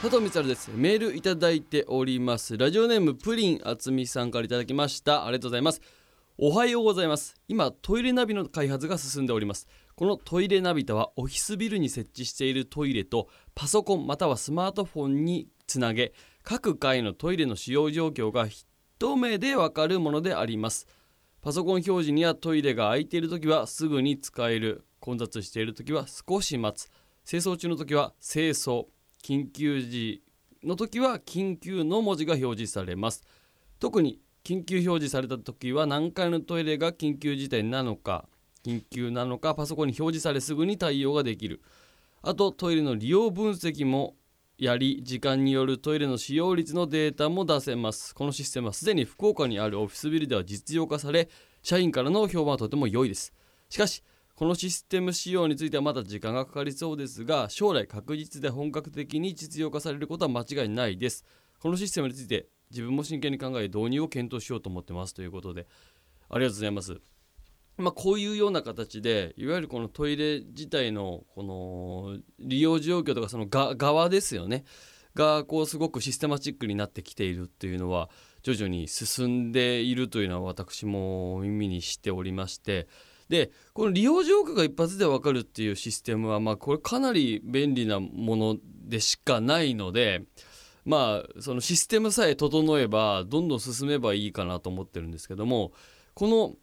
佐藤光です。メールいただいております。ラジオネームプリンあつみさんからいただきました。ありがとうございます。おはようございます。今トイレナビの開発が進んでおります。このトイレナビタはオフィスビルに設置しているトイレとパソコンまたはスマートフォンにつなげ各階のトイレの使用状況が一目でわかるものであります。パソコン表示にはトイレが空いている時はすぐに使える。混雑している時は少し待つ。清掃中の時は清掃。緊急時の時は緊急の文字が表示されます。特に緊急表示された時は何階のトイレが緊急事態なのか緊急なのかパソコンに表示されすぐに対応ができる。あとトイレの利用分析もやり時間によるトイレの使用率のデータも出せます。このシステムはすでに福岡にあるオフィスビルでは実用化され社員からの評判はとても良いです。しかしこのシステム使用についてはまだ時間がかかりそうですが将来確実で本格的に実用化されることは間違いないです。このシステムについて自分も真剣に考え導入を検討しようと思ってますということでありがとうございます。まあ、こういうような形でいわゆるこのトイレ自体のこの利用状況とかその側ですよね。がこうすごくシステマチックになってきているっていうのは徐々に進んでいるというのは私も耳にしておりましてでこの利用状況が一発で分かるっていうシステムはまあこれかなり便利なものでしかないのでまあそのシステムさえ整えばどんどん進めばいいかなと思ってるんですけどもこの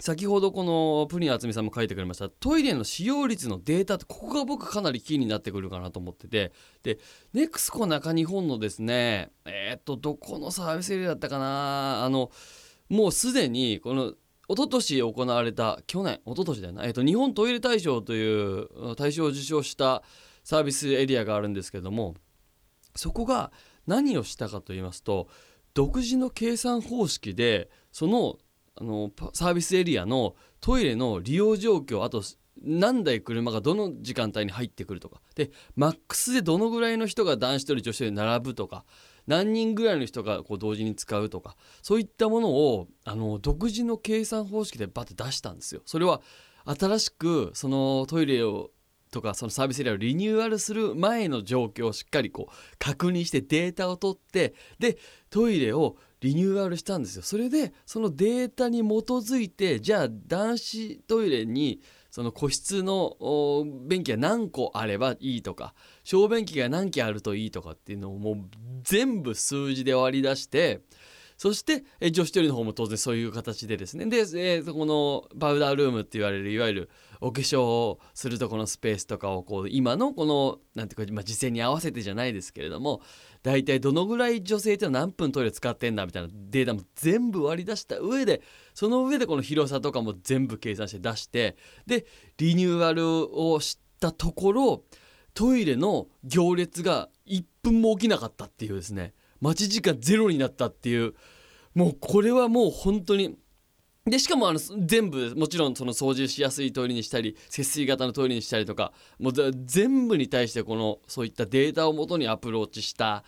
先ほどこのプリン渥美さんも書いてくれましたトイレの使用率のデータってここが僕かなりキーになってくるかなと思っててでネクスコ中日本のですねえー、っとどこのサービスエリアだったかなあのもうすでにこの一昨年行われた去年一昨年だよな、えっと、日本トイレ大賞という大賞を受賞したサービスエリアがあるんですけどもそこが何をしたかと言いますと独自の計算方式でそのあのサービスエリアのトイレの利用状況あと何台車がどの時間帯に入ってくるとかでマックスでどのぐらいの人が男子と女子で並ぶとか何人ぐらいの人がこう同時に使うとかそういったものをあの独自の計算方式でバッて出したんですよ。それは新しくそのトイレをとかそのサービスエリアをリニューアルする前の状況をしっかりこう確認してデータを取ってでトイレをリニューアルしたんですよそれでそのデータに基づいてじゃあ男子トイレにその個室の便器が何個あればいいとか小便器が何機あるといいとかっていうのをもう全部数字で割り出してそしてえ女子トイレの方も当然そういう形でですね。で、えー、このパウダールームって言われるいわゆるお化粧をするとこのスペースとかをこう今のこの何ていうか、まあ、時勢に合わせてじゃないですけれども大体どのぐらい女性ってのは何分トイレ使ってんだみたいなデータも全部割り出した上でその上でこの広さとかも全部計算して出してでリニューアルをしたところトイレの行列が1分も起きなかったっていうですね。待ち時間ゼロになったっていうもうこれはもう本当にでしかもあの全部もちろんその操縦しやすいトイレにしたり節水型のトイレにしたりとかもう全部に対してこのそういったデータをもとにアプローチした、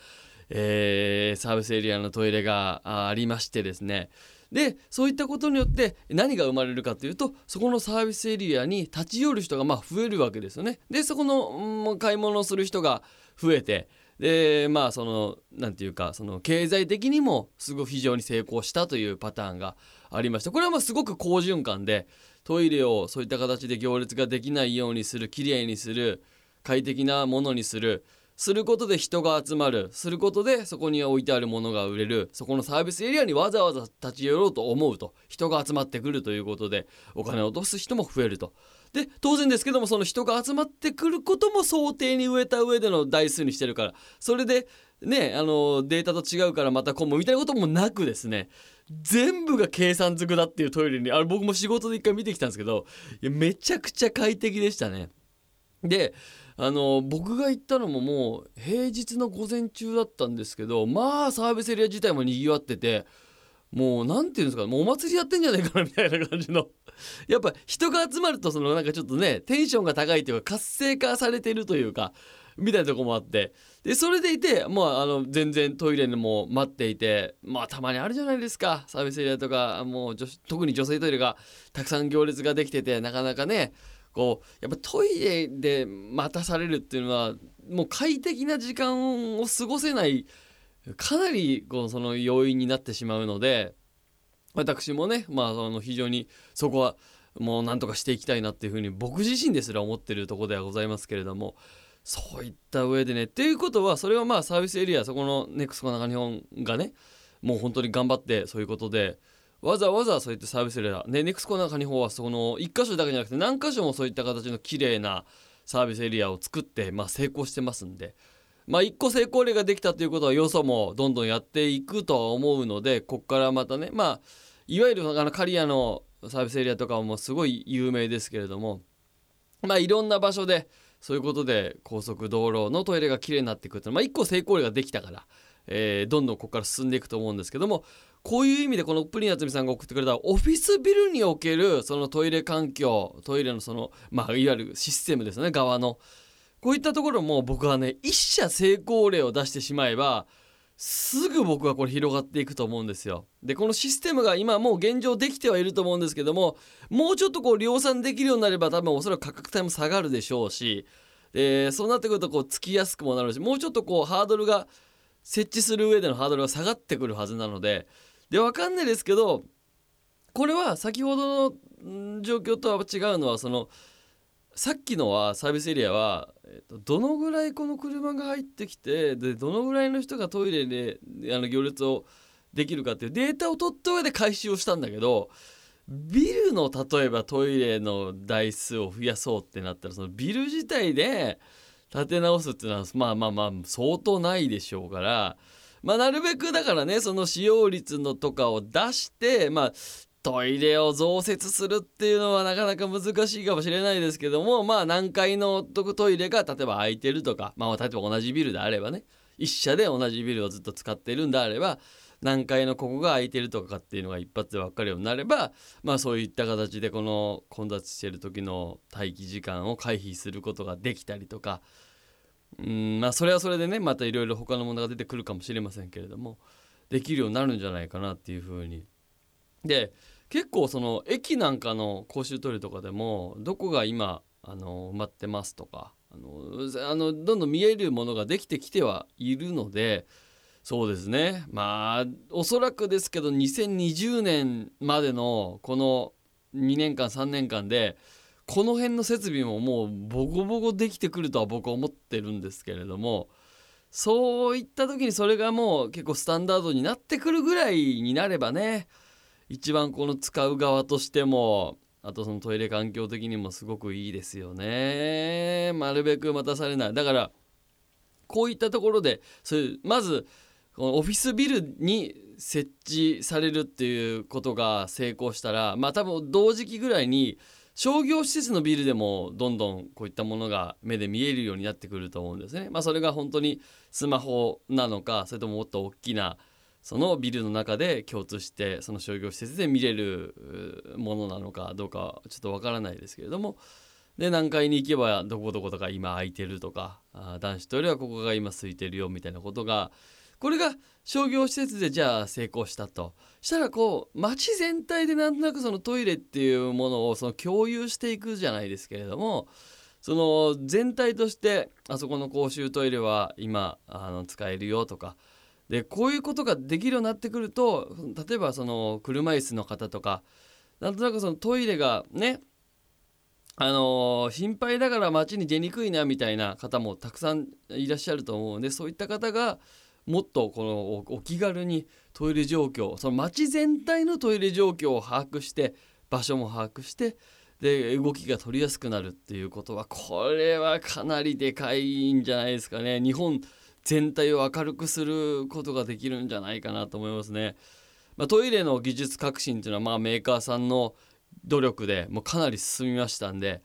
えー、サービスエリアのトイレがありましてですねでそういったことによって何が生まれるかというとそこのサービスエリアに立ち寄る人がまあ増えるわけですよね。でそこの、うん、買い物をする人が増えてでまあその何て言うかその経済的にもすごく非常に成功したというパターンがありましたこれはまあすごく好循環でトイレをそういった形で行列ができないようにするきれいにする快適なものにするすることで人が集まるすることでそこに置いてあるものが売れるそこのサービスエリアにわざわざ立ち寄ろうと思うと人が集まってくるということでお金を落とす人も増えると。で当然ですけどもその人が集まってくることも想定に植えた上での台数にしてるからそれでねあのデータと違うからまた混むみたいなこともなくですね全部が計算づくだっていうトイレにあれ僕も仕事で一回見てきたんですけどいやめちゃくちゃ快適でしたね。であの僕が行ったのももう平日の午前中だったんですけどまあサービスエリア自体もにぎわっててもう何て言うんですかもうお祭りやってんじゃないかなみたいな感じの。やっぱ人が集まるとそのなんかちょっとねテンションが高いというか活性化されてるというかみたいなとこもあって。でそれでいてもうあの全然トイレにも待っていてまあたまにあるじゃないですか。サービスエリアとかもう特に女性トイレがたくさん行列ができててなかなかねこうやっぱトイレで待たされるっていうのはもう快適な時間を過ごせないかなりこうその要因になってしまうので私もねまああの非常にそこはもうなんとかしていきたいなっていうふうに僕自身ですら思ってるとこではございますけれどもそういった上でねっていうことはそれはまあサービスエリアそこのネクスコ中日本がねもう本当に頑張ってそういうことでわざわざそういったサービスエリアでネクスコ中日本はその1箇所だけじゃなくて何箇所もそういった形の綺麗なサービスエリアを作って、まあ、成功してますんで。まあ、1個成功例ができたということはよそもどんどんやっていくとは思うのでこっからまたねまあいわゆるあの刈谷のサービスエリアとかもすごい有名ですけれどもまあいろんな場所でそういうことで高速道路のトイレがきれいになっていくってまあ1個成功例ができたから、えー、どんどんここから進んでいくと思うんですけどもこういう意味でこのプリン厚美さんが送ってくれたオフィスビルにおけるそのトイレ環境トイレのそのまあいわゆるシステムですね側の。こういったところも僕はね一社成功例を出してしまえばすぐ僕はこれ広がっていくと思うんですよ。でこのシステムが今もう現状できてはいると思うんですけどももうちょっとこう量産できるようになれば多分おそらく価格帯も下がるでしょうしでそうなってくるとこうつきやすくもなるしもうちょっとこうハードルが設置する上でのハードルが下がってくるはずなのでで分かんないですけどこれは先ほどの状況とは違うのはそのさっきのはサービスエリアは、えー、とどのぐらいこの車が入ってきてでどのぐらいの人がトイレであの行列をできるかっていうデータを取った上で回収をしたんだけどビルの例えばトイレの台数を増やそうってなったらそのビル自体で立て直すっていうのはまあまあまあ相当ないでしょうからまあなるべくだからねその使用率のとかを出してまあトイレを増設するっていうのはなかなか難しいかもしれないですけどもまあ何階のトイレが例えば空いてるとかまあ例えば同じビルであればね一社で同じビルをずっと使ってるんであれば何階のここが空いてるとかっていうのが一発で分かるようになればまあそういった形でこの混雑してる時の待機時間を回避することができたりとかうんまあそれはそれでねまたいろいろ他のものが出てくるかもしれませんけれどもできるようになるんじゃないかなっていうふうに。で結構その駅なんかの公衆トイレとかでもどこが今あの埋まってますとかあのあのどんどん見えるものができてきてはいるのでそうですね。まあおそらくですけど2020年までのこの2年間3年間でこの辺の設備ももうボコボコできてくるとは僕は思ってるんですけれどもそういった時にそれがもう結構スタンダードになってくるぐらいになればね一番この使う側としてもあとそのトイレ環境的にもすごくいいですよね。なるべく待たされない。だからこういったところでそういうまずこのオフィスビルに設置されるっていうことが成功したらまあ多分同時期ぐらいに商業施設のビルでもどんどんこういったものが目で見えるようになってくると思うんですね。まあ、それが本当にスマホなのかそれとももっと大きなそのビルの中で共通してその商業施設で見れるものなのかどうかちょっとわからないですけれども。で何階に行けばどこどことか今空いてるとかあ男子トイレはここが今空いてるよみたいなことがこれが商業施設でじゃあ成功したと。したらこう街全体でなんとなくそのトイレっていうものをその共有していくじゃないですけれどもその全体としてあそこの公衆トイレは今あの使えるよとかでこういうことができるようになってくると例えばその車椅子の方とかなんとなくそのトイレがねあのー、心配だから街に出にくいなみたいな方もたくさんいらっしゃると思うのでそういった方がもっとこのお気軽にトイレ状況その街全体のトイレ状況を把握して場所も把握してで動きが取りやすくなるっていうことはこれはかなりでかいんじゃないですかね。日本全体を明るくすることができるんじゃないかなと思いますね。まあ、トイレの技術革新っていうのはまあメーカーさんの努力でもうかなり進みましたんで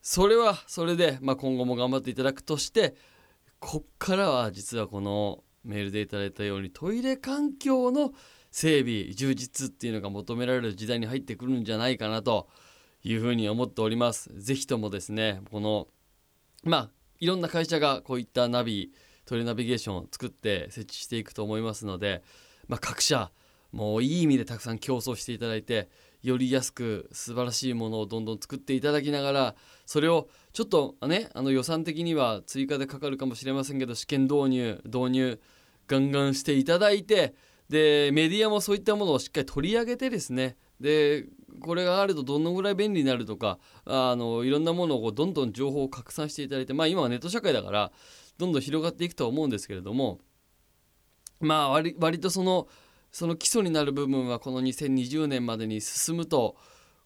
それはそれでまあ今後も頑張っていただくとしてこっからは実はこのメールでいただいたようにトイレ環境の整備充実っていうのが求められる時代に入ってくるんじゃないかなというふうに思っております。ぜひともですねこのまあいろんな会社がこういったナビトイレナビゲーションを作って設置していくと思いますので、まあ、各社もういい意味でたくさん競争していただいてより安く素晴らしいものをどんどん作っていただきながらそれをちょっとねあの予算的には追加でかかるかもしれませんけど試験導入導入ガンガンしていただいてでメディアもそういったものをしっかり取り上げてですねでこれがあるとどのぐらい便利になるとかあのいろんなものをどんどん情報を拡散していただいてまあ今はネット社会だからどんどん広がっていくとは思うんですけれどもまあ割割とそのその基礎になる部分はこの2020年までに進むと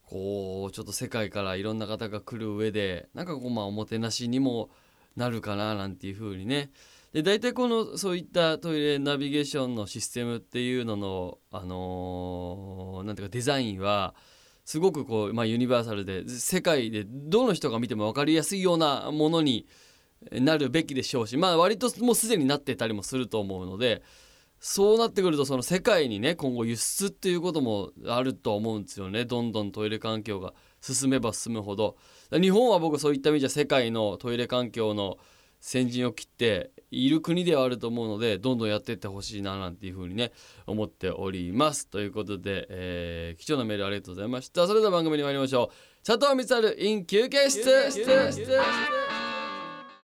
こうちょっと世界からいろんな方が来る上でなんかこうまあおもてなしにもなるかななんていうふうにね。で大体このそういったトイレナビゲーションのシステムっていうののあのー、ていうかデザインはすごくこう、まあ、ユニバーサルで世界でどの人が見ても分かりやすいようなものになるべきでしょうしまあ割ともうすでになってたりもすると思うのでそうなってくるとその世界にね今後輸出っていうこともあると思うんですよね。どんどんトイレ環境が進めば進むほど。日本は僕そういった意味じゃ世界のトイレ環境の先陣を切っている国ではあると思うのでどんどんやっていってほしいななんていうふうにね思っております。ということで、えー、貴重なメールありがとうございました。それでは番組に参りましょう。佐藤光晴 in 休憩室。